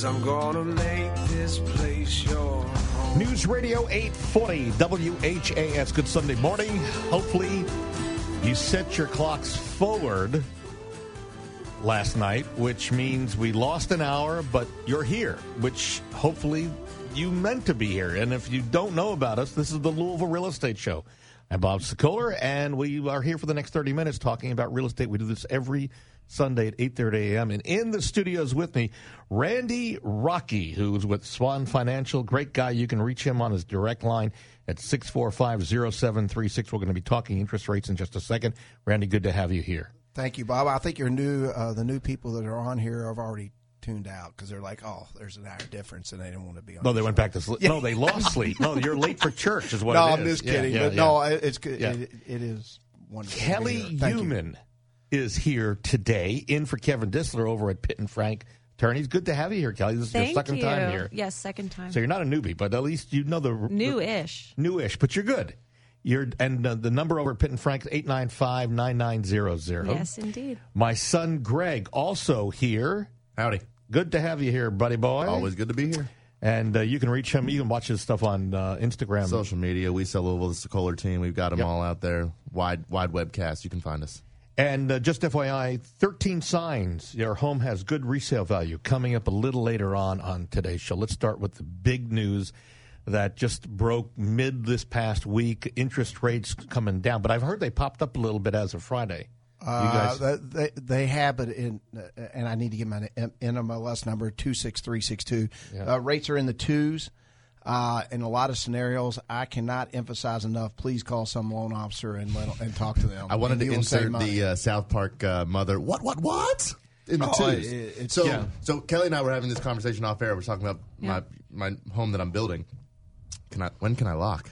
Cause I'm gonna make this place your home. News Radio 840 WHAS. Good Sunday morning. Hopefully, you set your clocks forward last night, which means we lost an hour, but you're here, which hopefully you meant to be here. And if you don't know about us, this is the Louisville Real Estate Show. I'm Bob Sokoler, and we are here for the next 30 minutes talking about real estate. We do this every Sunday at 8.30 a.m. And in the studios with me, Randy Rocky, who's with Swan Financial. Great guy. You can reach him on his direct line at 645-0736. We're going to be talking interest rates in just a second. Randy, good to have you here. Thank you, Bob. I think your new uh, the new people that are on here have already tuned out because they're like, oh, there's an hour difference, and they didn't want to be on. No, the they went back to sleep. No, they lost sleep. No, you're late for church is what no, it I'm is. just kidding. yeah, but yeah. no, it's good. Yeah. It, it is wonderful. Kelly be here. Thank you. Human is here today, in for Kevin Dissler over at Pitt and Frank Attorneys. Good to have you here, Kelly. This is Thank your second you. time here. Yes, second time. So you're not a newbie, but at least you know the New-ish. the- newish, but you're good. You're and uh, the number over at Pitt and Frank is 895-9900. Yes, indeed. My son Greg also here. Howdy. Good to have you here, buddy boy. Always good to be here. And uh, you can reach him. You can watch his stuff on uh, Instagram. Social media, we sell Louisville, the Sokoler team. We've got them Yep. all out there. Wide wide webcast. You can find us. And uh, just FYI, 13 signs your home has good resale value coming up a little later on on today's show. Let's start with the big news that just broke mid this past week. Interest rates coming down, but I've heard they popped up a little bit as of Friday. You Uh, they, they have it in, uh, and I need to get my NMLS number two six three six two. Uh, rates are in the twos. Uh, in a lot of scenarios, I cannot emphasize enough. Please call some loan officer and let, and talk to them. I wanted And to you will save insert the uh, South Park uh, mother. What what what? In the Oh, twos. it- it's- so Yeah. so Kelly and I were having this conversation off air. We're talking about Yeah. my my home that I'm building. Can I? When can I lock?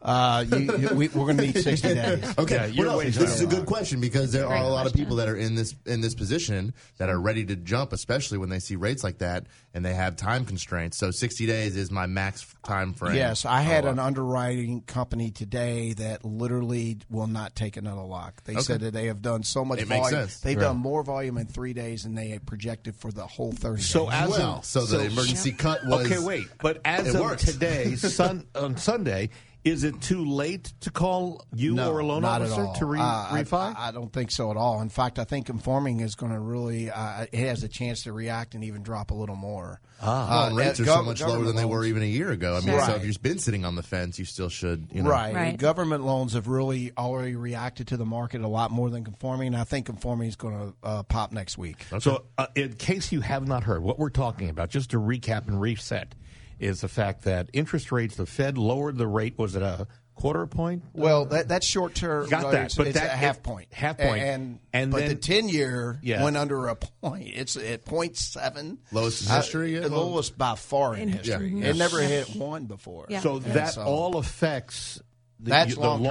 Uh, you, you, we, we're going to need sixty days. Okay, Yeah, well, you're no, this is a good line. question because there are a lot of people that are in this in this position that are ready to jump, especially when they see rates like that and they have time constraints. So 60 days is my max time frame. Yes, I had Oh, an underwriting company today that literally will not take another lock. They said that they have done so much It makes volume. sense. They've Right. done more volume in three days than they had projected for the whole thirty. So days. as well. of, So the emergency cut was okay, wait, but as It of worked. today, sun, on Sunday, is it too late to call you no, or a loan officer to re- Uh, I- refi? I, I don't think so at all. In fact, I think conforming is going to really uh, it has a chance to react and even drop a little more. Ah, Uh, rates uh, are so gov- much lower than government they were even a year ago. I mean, Sure. so if you've been sitting on the fence, you still should, you know. Right. Right. Government loans have really already reacted to the market a lot more than conforming. And I think conforming is going to uh, pop next week. So, uh, in case you have not heard, what we're talking about, just to recap and reset, is the fact that interest rates, the Fed lowered the rate, was it a quarter point? Well, that, that's short term. Got that, It's, but it's that- a half point. half point. And, And but then- the ten year Yeah. went under a point. It's at point seven. Lowest in history, yeah? the uh, lowest by far in, In history. history. It never hit one before. Yeah. So And that so- all affects the, That's the long-term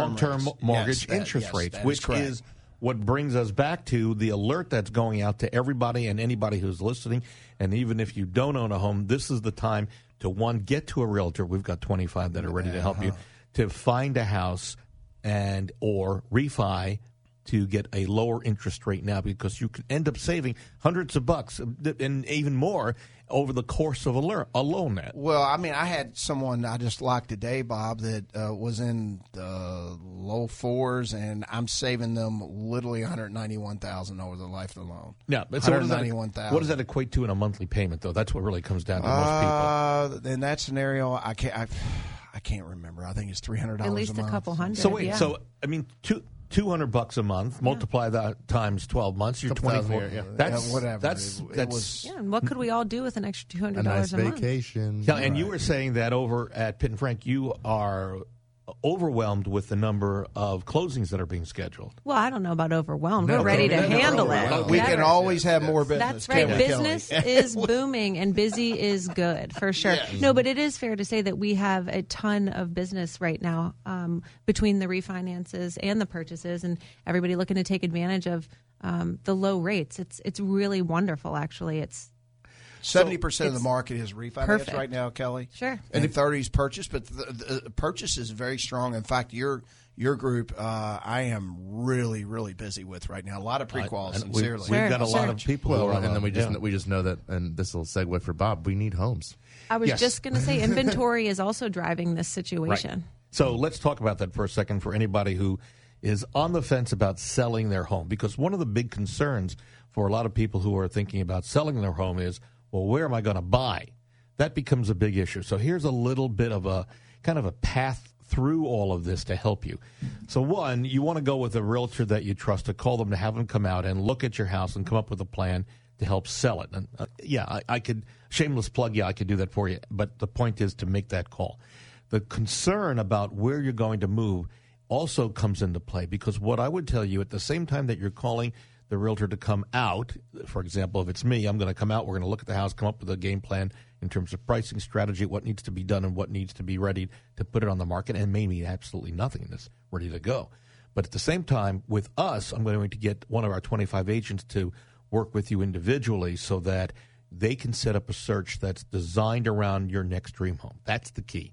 long-term mortgage Yes, that- interest yes, rates, that is which correct. is what brings us back to the alert that's going out to everybody and anybody who's listening. And even if you don't own a home, this is the time to one get to a realtor. We've got 25 that are ready to help you Uh-huh. to find a house and or refi to get a lower interest rate now because you can end up saving hundreds of bucks and even more over the course of a, lear- a loan net. Well, I mean, I had someone I just locked today, Bob, that uh, was in the low fours, and I'm saving them literally 191,000 over the life of the loan. Yeah, but so what does, that, 191,000. what does that equate to in a monthly payment, though? That's what really comes down to most people. Uh, in that scenario, I can't. I, I can't remember. I think it's three hundred dollars. At least a, a, month. couple hundred. So wait, yeah. so I mean, two two hundred bucks a month. Multiply that times twelve months. You're Couple twenty thousand four. a year, yeah. That's Yeah, whatever. That's It- it that's. was- yeah, and what could we all do with an extra two A hundred nice dollars a month? vacation. Yeah, and you were saying that over at Pitt and Frank, you are overwhelmed with the number of closings that are being scheduled. Well, I don't know about overwhelmed. No, We're ready to never handle overwhelmed. it. We can always have more business. That's right. Kelly? Business is booming and busy is good for sure. No, but it is fair to say that we have a ton of business right now um, between the refinances and the purchases, and everybody looking to take advantage of um, the low rates. It's it's really wonderful, actually. It's Seventy percent of the market is refinance perfect. right now, Kelly. Sure. and thirty is purchase, but the, the purchase is very strong. In fact, your your group, uh, I am really really busy with right now. A lot of prequals, And we- sincerely. We've Sure, got a lot of people. Well, and then we just yeah. we just know that, and this will segue for Bob. We need homes. I was Yes. just going to say inventory is also driving this situation. So let's talk about that for a second for anybody who is on the fence about selling their home. Because one of the big concerns for a lot of people who are thinking about selling their home is, well, where am I going to buy? That becomes a big issue. So here's a little bit of a kind of a path through all of this to help you. So one, you want to go with a realtor that you trust to call them to have them come out and look at your house and come up with a plan to help sell it. And uh, yeah, I, I could shameless plug. Yeah, I could do that for you. But the point is to make that call. The concern about where you're going to move also comes into play because what I would tell you at the same time that you're calling the realtor to come out, for example, if it's me, I'm going to come out, we're going to look at the house, come up with a game plan in terms of pricing strategy, what needs to be done and what needs to be ready to put it on the market, and maybe absolutely nothing that's ready to go. But at the same time, with us, I'm going to get one of our 25 agents to work with you individually so that they can set up a search that's designed around your next dream home. That's the key.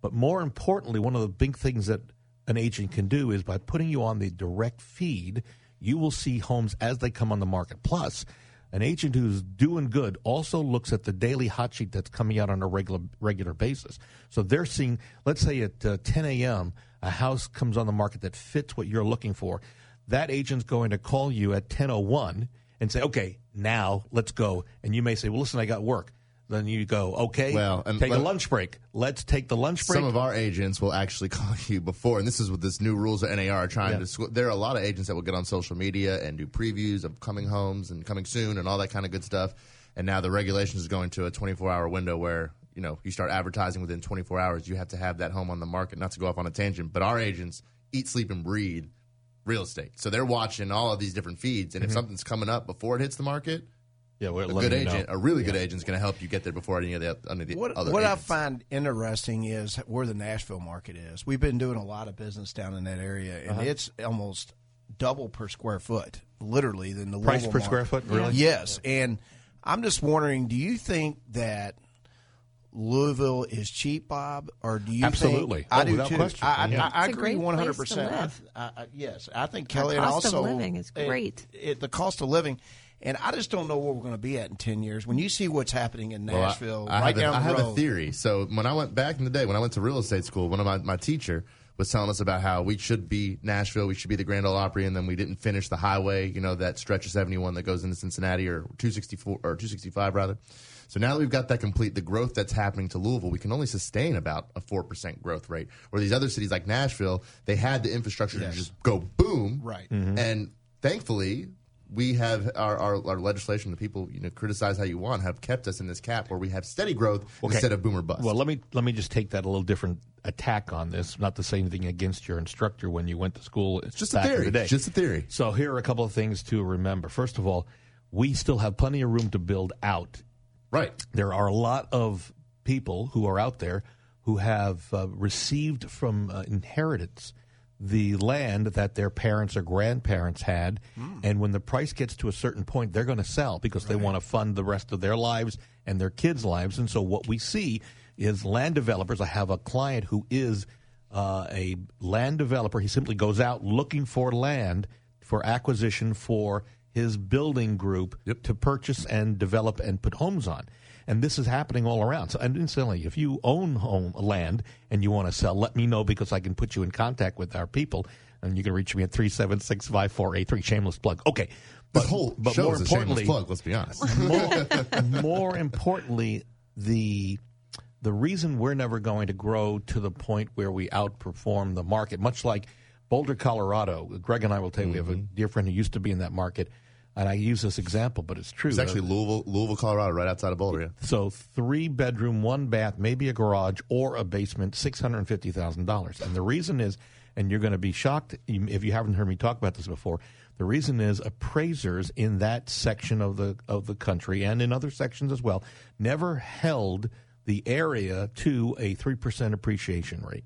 But more importantly, one of the big things that an agent can do is by putting you on the direct feed, you will see homes as they come on the market. Plus, an agent who's doing good also looks at the daily hot sheet that's coming out on a regular regular basis. So they're seeing, let's say at uh, 10 a.m., a house comes on the market that fits what you're looking for. That agent's going to call you at 10:01 and say, "Okay, now let's go." And you may say, "Well, listen, I got work." Then you go, "Okay, Well, and take a lunch break. Let's take the lunch break." Some of our agents will actually call you before, and this is what this new rules that NAR are trying Yeah. to. There are a lot of agents that will get on social media and do previews of coming homes and coming soon and all that kind of good stuff. And now the regulations is going to a 24 hour window where you know you start advertising within 24 hours. You have to have that home on the market. Not to go off on a tangent, but our agents eat, sleep, and breathe real estate. So they're watching all of these different feeds, and if mm-hmm. something's coming up before it hits the market, yeah, we're a good you know. agent, a really good agent, is going to help you get there before any of the, any of the What, other what I find interesting is where the Nashville market is. We've been doing a lot of business down in that area, and uh-huh. it's almost double per square foot, literally, than the Price Louisville per market. square foot, really? Yes, and I'm just wondering, do you think that Louisville is cheap, Bob, or do you? Absolutely. Think, I Oh, do too. question. I, I, Yeah. I, I It's agree great place to 100. percent. Yes, I think Kelly, and cost of also living is it- great. It, the cost of living. And I just don't know where we're going to be at in ten years. When you see what's happening in Well, I- Nashville, I, right have, a, down I have road, a theory. So when I went back in the day, when I went to real estate school, one of my, my teacher was telling us about how we should be Nashville, we should be the Grand Ole Opry, and then we didn't finish the highway, you know, that stretch of 71 that goes into Cincinnati or 264 or 265 rather. So now that we've got that complete, the growth that's happening to Louisville, we can only sustain about a 4% growth rate. Where these other cities like Nashville, they had the infrastructure to just go boom. Right. And thankfully, we have our, our, our legislation, the people, you know, criticize how you want, have kept us in this cap where we have steady growth instead of boomer bust. Well, let me let me just take that a little different attack on this. Not to say anything against your instructor when you went to school. It's just a theory. the. Just a theory. So here are a couple of things to remember. First of all, we still have plenty of room to build out. right. There are a lot of people who are out there who have uh, received from uh, inheritance the land that their parents or grandparents had, and when the price gets to a certain point, they're going to sell because they want to fund the rest of their lives and their kids' lives. And so, what we see is land developers. I have a client who is uh, a land developer. He simply goes out looking for land for acquisition for his building group to purchase and develop and put homes on. And this is happening all around. So, and incidentally, if you own home land and you want to sell, let me know because I can put you in contact with our people. And you can reach me at 376 5483. Shameless plug. Okay. The whole but show more is a shameless importantly, plug, let's be honest. more, more importantly, the the reason we're never going to grow to the point where we outperform the market, much like Boulder, Colorado. Greg and I will tell you, we have a Mm-hmm. dear friend who used to be in that market, and I use this example, but it's true. It's actually Louisville, Louisville, Colorado, right outside of Boulder. Yeah. So three bedroom, one bath, maybe a garage or a basement, six hundred and fifty thousand dollars. And the reason is, and you're going to be shocked if you haven't heard me talk about this before. The reason is appraisers in that section of the of the country and in other sections as well never held the area to a three percent appreciation rate,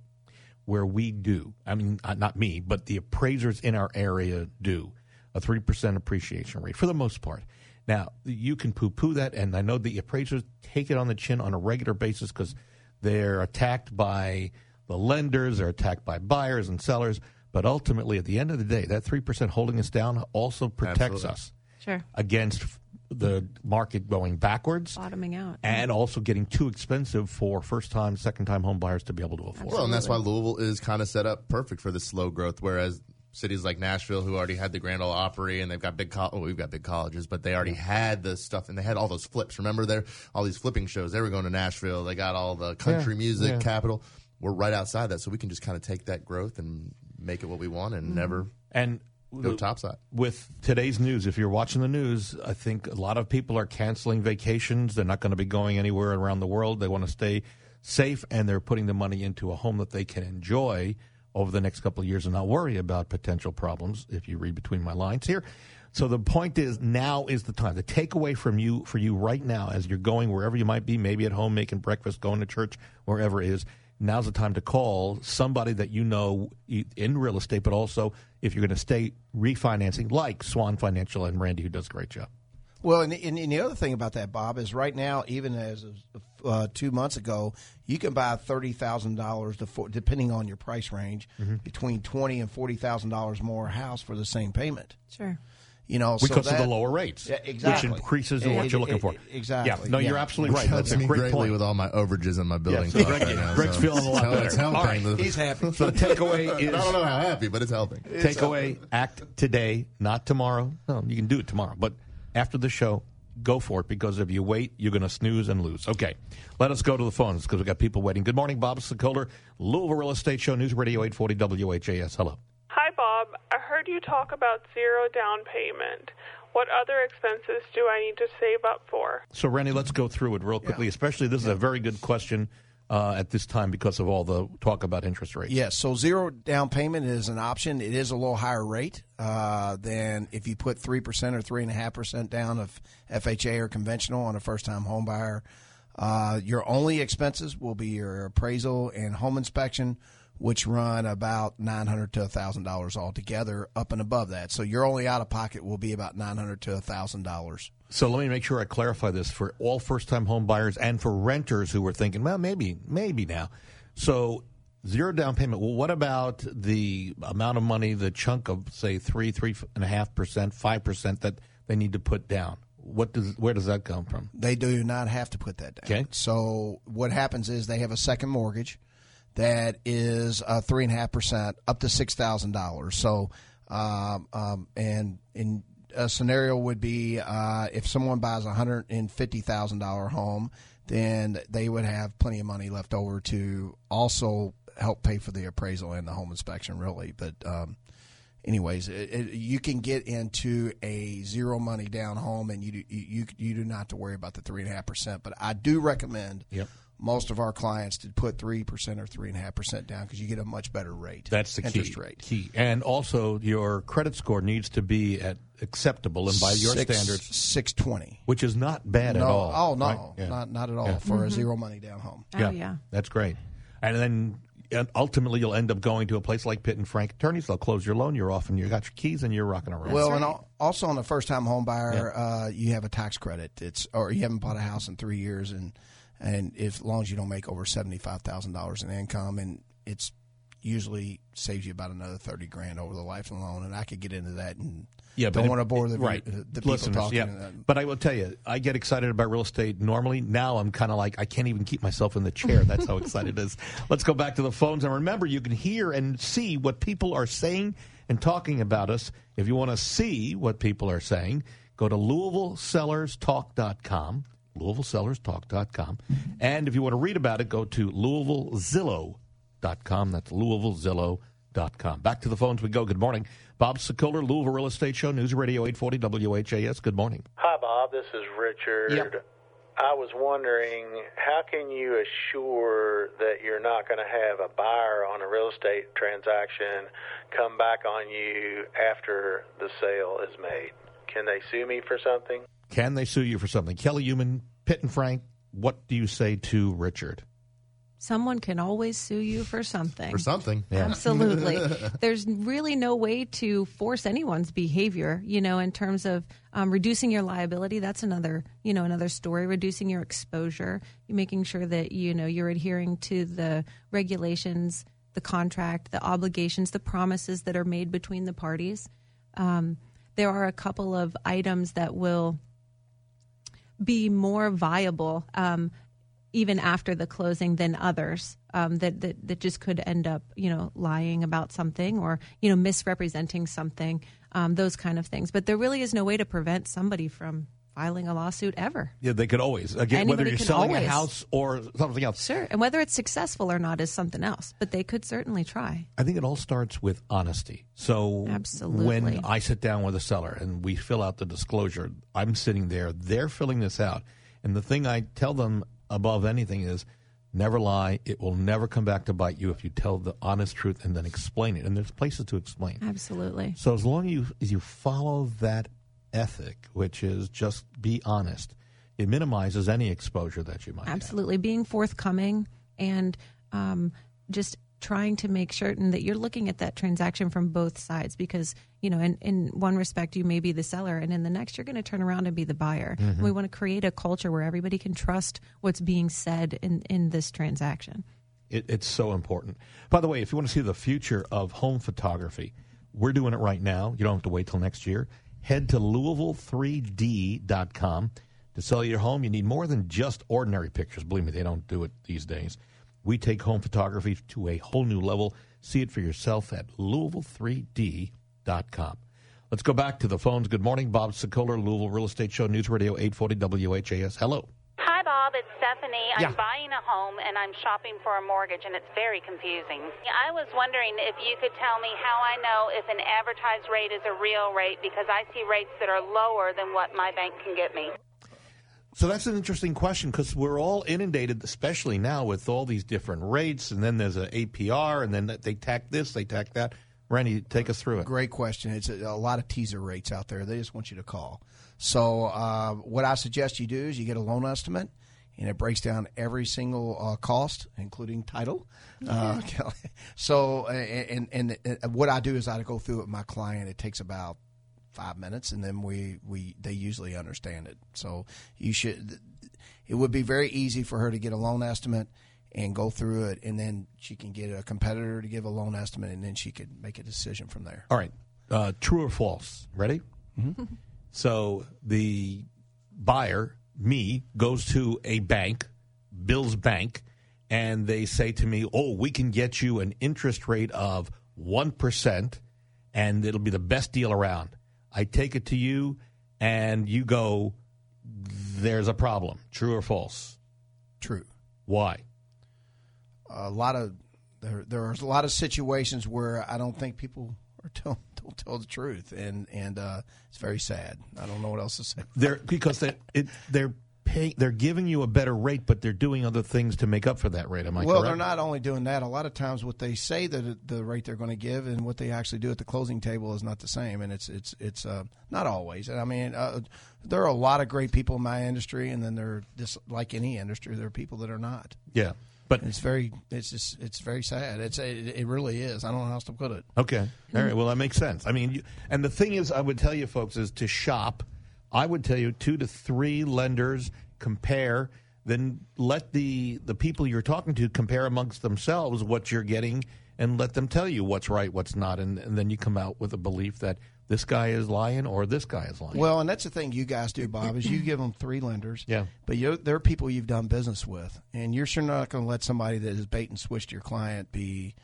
where we do. I mean, not me, but the appraisers in our area do a three percent appreciation rate for the most part. Now, you can poo poo that, and I know the appraisers take it on the chin on a regular basis because they're attacked by the lenders, they're attacked by buyers and sellers. But ultimately, at the end of the day, that 3% holding us down also protects Absolutely. us Sure. against the market going backwards Bottoming out. and also getting too expensive for first time, second time home buyers to be able to afford. Well, and that's why Louisville is kind of set up perfect for this slow growth, whereas cities like Nashville, who already had the Grand Ole Opry and they've got big, col- well, we've got big colleges, but they already had the stuff and they had all those flips. Remember, there all these flipping shows. They were going to Nashville. They got all the country Yeah, music yeah. capital. We're right outside that, so we can just kind of take that growth and make it what we want and mm-hmm. never And go topside. with today's news, if you're watching the news, I think a lot of people are canceling vacations. They're not going to be going anywhere around the world. They want to stay safe, and they're putting the money into a home that they can enjoy over the next couple of years and not worry about potential problems. If you read between my lines here. So the point is, now is the time. The takeaway from you for you right now, as you're going wherever you might be, maybe at home making breakfast, going to church, wherever it is. Now's the time to call somebody that you know in real estate, but also if you're going to stay refinancing, like Swan Financial and Randy, who does a great job. Well, and, and, and the other thing about that, Bob, is right now, even as of uh, two months ago, you can buy thirty thousand dollars, depending on your price range, Mm-hmm. between twenty and forty thousand dollars more a house for the same payment. Sure. You know, so Because of the lower rates, Yeah, exactly. which increases what It- you're looking it- for. exactly, Yeah, no, you're yeah. absolutely right. Helps That's a great greatly point. with all my overages on my building so Greg- right now. Greg's so feeling a lot it's- It's better. helping. All right. He's happy. So the takeaway is I don't know how happy, but it's helping. takeaway act today, not tomorrow. No, you can do it tomorrow, but after the show, go for it because if you wait, you're going to snooze and lose. Okay, let us go to the phones because we've got people waiting. Good morning, Bob Sokoler, Louisville Real Estate Show, News Radio 840 WHAS. Hello. Hi, Bob. I heard you talk about zero down payment. What other expenses do I need to save up for? So, Randy, let's go through it real quickly. Especially, this is a very good question uh, at this time because of all the talk about interest rates. Yes, so zero down payment is an option. It is a little higher rate uh, than if you put three percent or three and a half percent down of FHA or conventional on a first time home buyer. Uh, your only expenses will be your appraisal and home inspection, which run about nine hundred to thousand dollars altogether, up and above that. So your only out of pocket will be about nine hundred to thousand dollars. So let me make sure I clarify this for all first-time home buyers and for renters who were thinking, well, maybe, maybe now. So zero down payment. Well, what about the amount of money, the chunk of say three, three and a half percent, five percent that they need to put down? What does where does that come from? They do not have to put that down. Okay. So what happens is they have a second mortgage that is uh, three and a half percent up to six thousand dollars. So, um, um, and in a scenario would be uh, if someone buys a hundred and fifty thousand dollar home, then they would have plenty of money left over to also help pay for the appraisal and the home inspection. Really, but. Um, anyways, it, it, you can get into a zero money down home, and you do, you you do not to worry about the three and a half percent. But I do recommend Yep. Most of our clients to put three percent or three and a half percent down because you get a much better rate. That's the interest key. rate. Key, and also your credit score needs to be at acceptable and by your Six- standards, six twenty. which is not bad No, at all. oh no, right? Yeah. not not at all Yeah. for a zero money down home. Oh, yeah. That's great. And then and ultimately you'll end up going to a place like Pitt and Frank Attorneys. They'll close your loan. You're off and you got your keys and you're rocking around. Well, and al- also on a first time home buyer, uh, you have a tax credit. It's or you haven't bought a house in three years, and and if, as long as you don't make over seventy five thousand dollars in income, and it's usually saves you about another thirty grand over the life of the loan. And I could get into that, and yeah, don't want to bore the, right. the people Listeners, talking. Yeah. But I will tell you, I get excited about real estate normally. Now I'm kind of like, I can't even keep myself in the chair. That's how excited it is. Let's go back to the phones. And remember, you can hear and see what people are saying and talking about us. If you want to see what people are saying, go to LouisvilleSellersTalk.com. LouisvilleSellersTalk.com. And if you want to read about it, go to LouisvilleZillow.com. That's LouisvilleZillow.com. Back to the phones we go. Good morning. Bob Sokoler, Louisville Real Estate Show, News Radio 840 WHAS. Good morning. Hi, Bob. This is Richard. Yep. I was wondering, how can you assure that you're not going to have a buyer on a real estate transaction come back on you after the sale is made? Can they sue me for something? Can they sue you for something? Kelly Human, Pitt and Frank, what do you say to Richard? someone can always sue you for something. For something. Absolutely. There's really no way to force anyone's behavior, you know, in terms of um, reducing your liability. That's another, you know, another story. Reducing your exposure, making sure that, you know, you're adhering to the regulations, the contract, the obligations, the promises that are made between the parties. Um, there are a couple of items that will be more viable um, even after the closing than others um, that, that that just could end up you know lying about something or you know misrepresenting something um, those kind of things. But there really is no way to prevent somebody from filing a lawsuit ever Yeah, they could always again Anybody whether you're selling a house or something else. sure and whether it's successful or not is something else but they could certainly try I think it all starts with honesty. So Absolutely. when I sit down with a seller and we fill out the disclosure, I'm sitting there, they're filling this out. And the thing I tell them above anything is never lie. It will never come back to bite you if you tell the honest truth and then explain it. And there's places to explain. absolutely So as long as you, as you follow that ethic, which is just be honest, it minimizes any exposure that you might have. absolutely being forthcoming and um, just trying to make certain that you're looking at that transaction from both sides because you know in, in one respect you may be the seller and in the next you're going to turn around and be the buyer Mm-hmm. we want to create a culture where everybody can trust what's being said in, in this transaction It, it's so important. By the way, if you want to see the future of home photography, we're doing it right now. You don't have to wait till next year. Head to Louisville3D.com. To sell your home, you need more than just ordinary pictures. Believe me, they don't do it these days. We take home photography to a whole new level. See it for yourself at Louisville3D.com. Let's go back to the phones. Good morning, Bob Sokoler, Louisville Real Estate Show, News Radio 840 WHAS. Hello. Hi, Bob. It's Stephanie. I'm buying a home and I'm shopping for a mortgage, and it's very confusing. I was wondering if you could tell me how I know if an advertised rate is a real rate because I see rates that are lower than what my bank can get me. So that's an interesting question because we're all inundated, especially now with all these different rates, and then there's an APR, and then they tack this, they tack that. Randy, take us through it. Great question. It's a, a lot of teaser rates out there. They just want you to call. So uh, what I suggest you do is you get a loan estimate, and it breaks down every single uh, cost, including title. Uh, so and, and and what I do is I go through it with my client. It takes about five minutes, and then we, we they usually understand it. So you should. It would be very easy for her to get a loan estimate and go through it, and then she can get a competitor to give a loan estimate, and then she could make a decision from there. All right, uh, true or false? Ready? So the buyer, me, goes to a bank, Bill's Bank, and they say to me, "Oh, we can get you an interest rate of one percent, and it'll be the best deal around." I take it to you, and you go, "There's a problem." True or false? True. Why? A lot of there there are a lot of situations where I don't think people are tell, tell the truth, and and uh, it's very sad. I don't know what else to say. They're because they it, they're paying, they're giving you a better rate, but they're doing other things to make up for that rate. Am I well, correct? they're not only doing that. A lot of times, what they say that the rate they're going to give and what they actually do at the closing table is not the same, and it's it's it's uh, not always. And I mean, uh, there are a lot of great people in my industry, and then there, are just like any industry, there are people that are not. Yeah, but It's very, it's just, it's very sad. It's it, it really is. I don't know how else to put it. Okay. All right. Well, that makes sense. I mean, you, and the thing is, I would tell you folks is to shop. I would tell you two to three lenders compare. Then let the the people you're talking to compare amongst themselves what you're getting, and let them tell you what's right, what's not, and, and then you come out with a belief that this guy is lying or this guy is lying. Well, and that's the thing you guys do, Bob, is you give them three lenders. Yeah. But you, there are people you've done business with, and you're sure not going to let somebody that is bait and switched your client be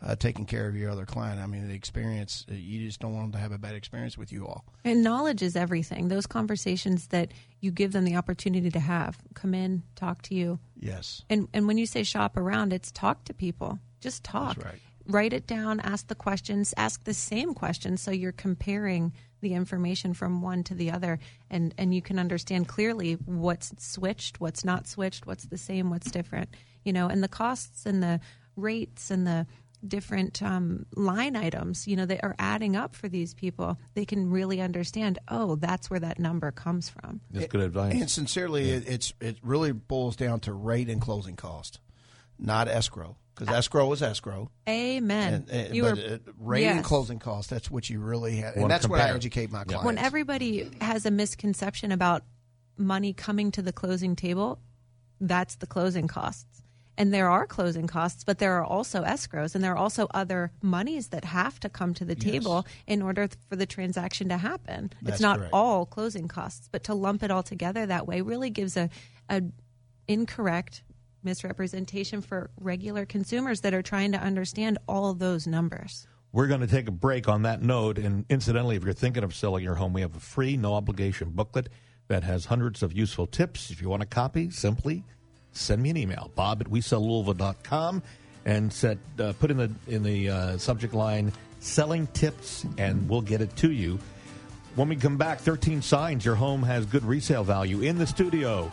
uh, taking care of your other client. I mean, the experience, uh, you just don't want them to have a bad experience with you all. And knowledge is everything. Those conversations that you give them the opportunity to have, come in, talk to you. Yes. And and when you say shop around, it's talk to people. Just talk. That's right. Write it down, ask the questions, ask the same questions so you're comparing the information from one to the other and and you can understand clearly what's switched, what's not switched, what's the same, what's different. You know, and the costs and the rates and the different um, line items, you know, that are adding up for these people. They can really understand, oh, that's where that number comes from. That's good advice. And sincerely, it, it's it really boils down to rate and closing cost. Not escrow, because escrow is escrow. Amen. And, and- you but were uh, rate and closing costs, that's what you really have. Wanna And that's what I educate my clients. when everybody has a misconception about money coming to the closing table, that's the closing costs. And there are closing costs, but there are also escrows, and there are also other monies that have to come to the table in order th- for the transaction to happen. That's it's not correct. all closing costs, but to lump it all together that way really gives a, a incorrect misrepresentation for regular consumers that are trying to understand all those numbers. We're going to take a break on that note. And incidentally, if you're thinking of selling your home, we have a free, no obligation booklet that has hundreds of useful tips. If you want a copy, simply send me an email, bob at WeSellLouisville.com, and set, uh, put in the, in the uh, subject line selling tips, and we'll get it to you. When we come back, 13 signs your home has good resale value. In the studio,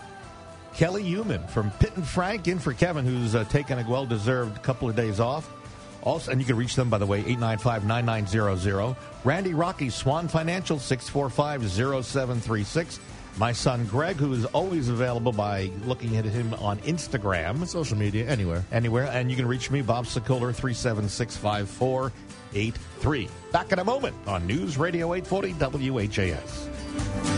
Kelly Human from Pitt and Frank in for Kevin, who's uh, taken a well deserved couple of days off. Also, and you can reach them, by the way, 895 9900. Randy Rocky, Swan Financial, 645 0736. My son Greg, who is always available by looking at him on Instagram, Social media, anywhere. anywhere. And you can reach me, Bob Sokoler, 376 5483. Back in a moment on News Radio 840 WHAS.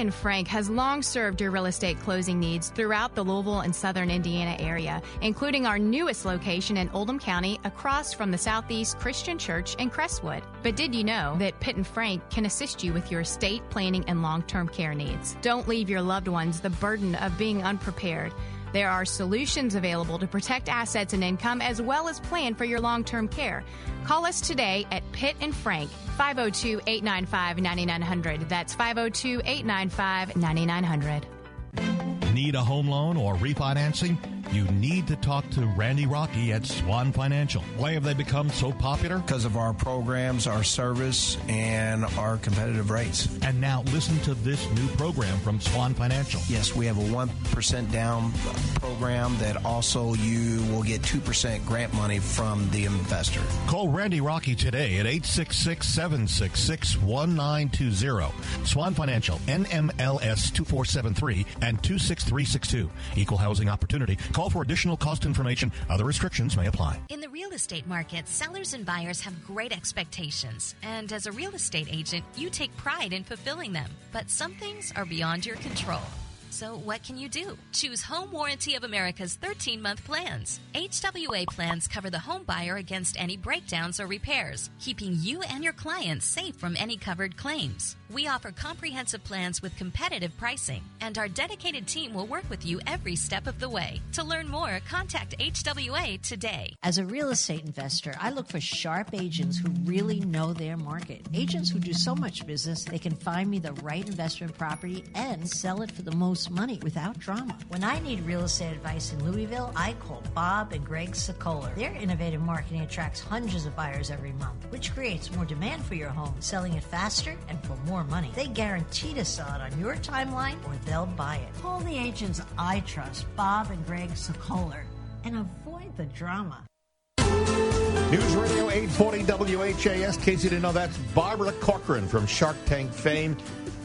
And Frank has long served your real estate closing needs throughout the Louisville and southern Indiana area, including our newest location in Oldham County across from the Southeast Christian Church in Crestwood. But did you know that Pitt and Frank can assist you with your estate planning and long term care needs? Don't leave your loved ones the burden of being unprepared. There are solutions available to protect assets and income as well as plan for your long term care. Call us today at Pitt and Frank, 502 895 9900. That's 502 895 9900. Need a home loan or refinancing? You need to talk to Randy Rocky at Swan Financial. Why have they become so popular? because of our programs, our service, and our competitive rates. And now listen to this new program from Swan Financial. Yes, we have a 1% down program that also you will get 2% grant money from the investor. Call Randy Rocky today at 866 766 1920. Swan Financial, NMLS 2473 and 26362. Equal housing opportunity. Call for additional cost information. Other restrictions may apply. In the real estate market, sellers and buyers have great expectations, and as a real estate agent, you take pride in fulfilling them. But some things are beyond your control. So, what can you do? Choose Home Warranty of America's 13 month plans. HWA plans cover the home buyer against any breakdowns or repairs, keeping you and your clients safe from any covered claims. We offer comprehensive plans with competitive pricing, and our dedicated team will work with you every step of the way. To learn more, contact HWA today. As a real estate investor, I look for sharp agents who really know their market. Agents who do so much business, they can find me the right investment property and sell it for the most money without drama. When I need real estate advice in Louisville, I call Bob and Greg Sokoler. Their innovative marketing attracts hundreds of buyers every month, which creates more demand for your home, selling it faster and for more money. They guarantee to sell it on your timeline or they'll buy it. Call the agents I trust, Bob and Greg Sokoler, and avoid the drama. News Radio 840 WHAS. In case you didn't know, that's Barbara Corcoran from Shark Tank fame.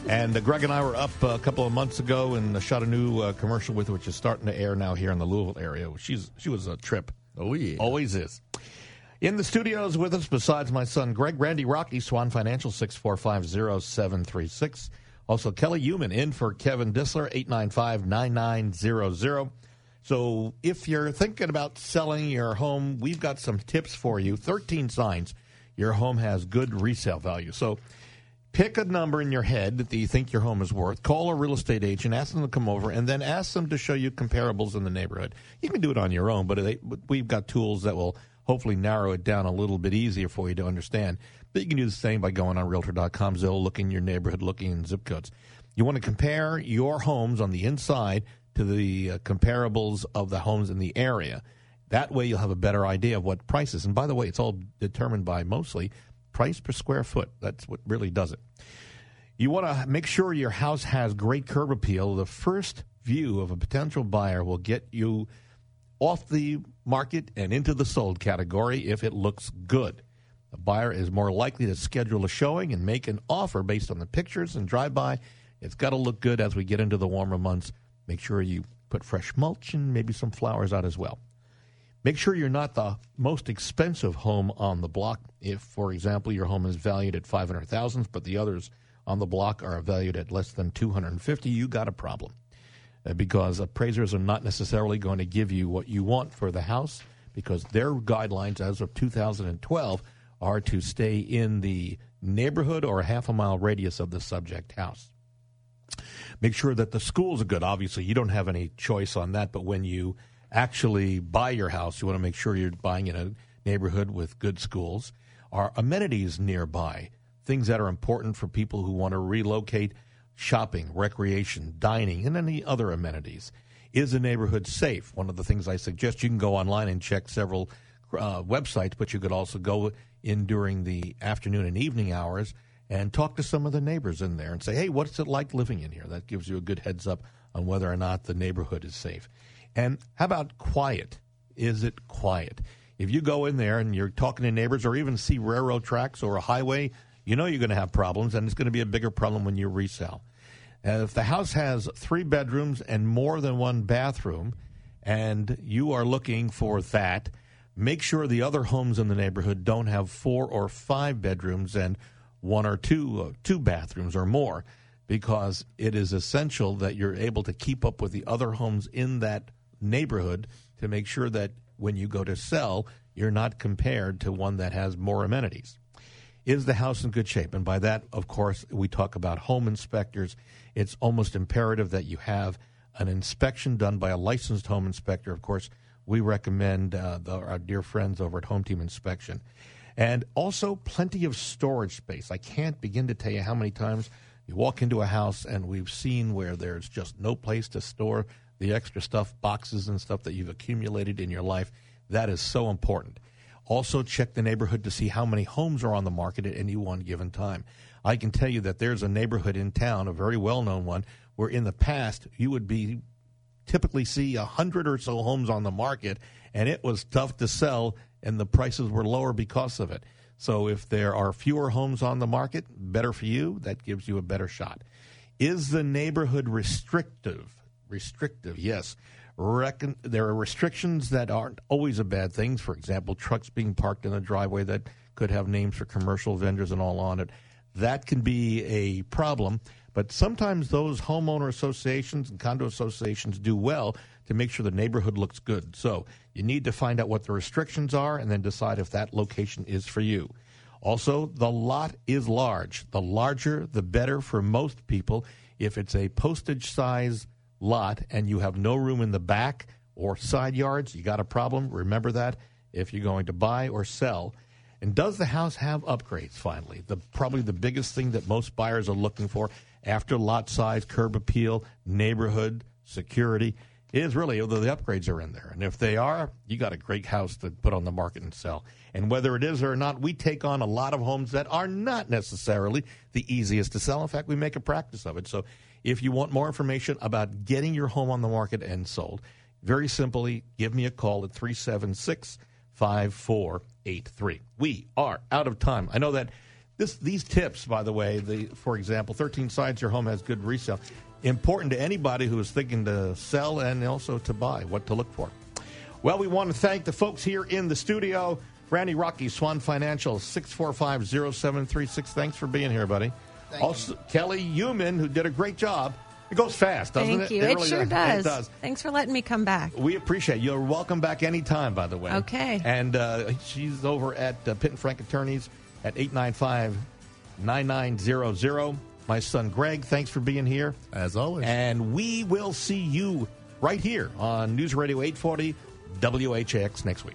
And uh, Greg and I were up uh, a couple of months ago and uh, shot a new uh, commercial with her, which is starting to air now here in the Louisville area. She's She was a trip. Oh, yeah. Always is. In the studios with us, besides my son Greg, Randy Rocky, Swan Financial, 6450736. Also, Kelly Human in for Kevin Disler, 895 9900. So if you're thinking about selling your home, we've got some tips for you. 13 signs your home has good resale value. So pick a number in your head that you think your home is worth. Call a real estate agent, ask them to come over, and then ask them to show you comparables in the neighborhood. You can do it on your own, but they, but we've got tools that will hopefully narrow it down a little bit easier for you to understand. But you can do the same by going on Realtor.com, Zillow, looking in your neighborhood, looking in zip codes. You want to compare your homes on the inside to the uh, comparables of the homes in the area. That way, you'll have a better idea of what prices. And by the way, it's all determined by mostly price per square foot. That's what really does it. You want to make sure your house has great curb appeal. The first view of a potential buyer will get you off the market and into the sold category if it looks good. The buyer is more likely to schedule a showing and make an offer based on the pictures and drive by It's got to look good as we get into the warmer months. Make sure you put fresh mulch and maybe some flowers out as well. Make sure you're not the most expensive home on the block. If, for example, your home is valued at 500,000, but the others on the block are valued at less than 250, you got a problem. Uh, because appraisers are not necessarily going to give you what you want for the house because their guidelines as of 2012 are to stay in the neighborhood or a half a mile radius of the subject house. Make sure that the schools are good. Obviously, you don't have any choice on that, but when you actually buy your house, you want to make sure you're buying in a neighborhood with good schools. Are amenities nearby? Things that are important for people who want to relocate shopping, recreation, dining, and any other amenities. Is the neighborhood safe? One of the things I suggest you can go online and check several uh, websites, but you could also go in during the afternoon and evening hours and talk to some of the neighbors in there and say, hey, what's it like living in here? That gives you a good heads up on whether or not the neighborhood is safe. And how about quiet? Is it quiet? If you go in there and you're talking to neighbors or even see railroad tracks or a highway, you know you're going to have problems, and it's going to be a bigger problem when you resell. If the house has three bedrooms and more than one bathroom, and you are looking for that, make sure the other homes in the neighborhood don't have four or five bedrooms and one or two uh, two bathrooms or more, because it is essential that you're able to keep up with the other homes in that neighborhood to make sure that when you go to sell, you're not compared to one that has more amenities. Is the house in good shape? And by that, of course, we talk about home inspectors. It's almost imperative that you have an inspection done by a licensed home inspector. Of course, we recommend uh, the, our dear friends over at Home Team Inspection. And also, plenty of storage space. I can't begin to tell you how many times you walk into a house and we've seen where there's just no place to store the extra stuff, boxes and stuff that you've accumulated in your life. That is so important. Also, check the neighborhood to see how many homes are on the market at any one given time. I can tell you that there's a neighborhood in town, a very well known one, where in the past you would be typically see a hundred or so homes on the market, and it was tough to sell, and the prices were lower because of it. So, if there are fewer homes on the market, better for you. That gives you a better shot. Is the neighborhood restrictive? Restrictive, yes. There are restrictions that aren't always a bad thing. For example, trucks being parked in a driveway that could have names for commercial vendors and all on it. That can be a problem. But sometimes those homeowner associations and condo associations do well to make sure the neighborhood looks good. So you need to find out what the restrictions are and then decide if that location is for you. Also, the lot is large. The larger, the better for most people. If it's a postage size lot and you have no room in the back or side yards, you got a problem. Remember that if you're going to buy or sell. And does the house have upgrades finally? The probably the biggest thing that most buyers are looking for after lot size, curb appeal, neighborhood, security is really whether the upgrades are in there. And if they are, you got a great house to put on the market and sell. And whether it is or not, we take on a lot of homes that are not necessarily the easiest to sell. In fact, we make a practice of it. So if you want more information about getting your home on the market and sold, very simply, give me a call at 376 5483. We are out of time. I know that this these tips, by the way, the for example, 13 signs your home has good resale, important to anybody who is thinking to sell and also to buy, what to look for. Well, we want to thank the folks here in the studio. Randy Rocky, Swan Financial, 645-0736. Thanks for being here, buddy. Thank also, Kelly Human, who did a great job. It goes fast, doesn't Thank it? you. It, really sure does. does. It does. Thanks for letting me come back. We appreciate it. You're welcome back anytime, by the way. Okay. And uh, she's over at uh, Pitt and Frank Attorneys at 895 9900. My son Greg, thanks for being here. As always. And we will see you right here on News Radio 840 WHAS next week.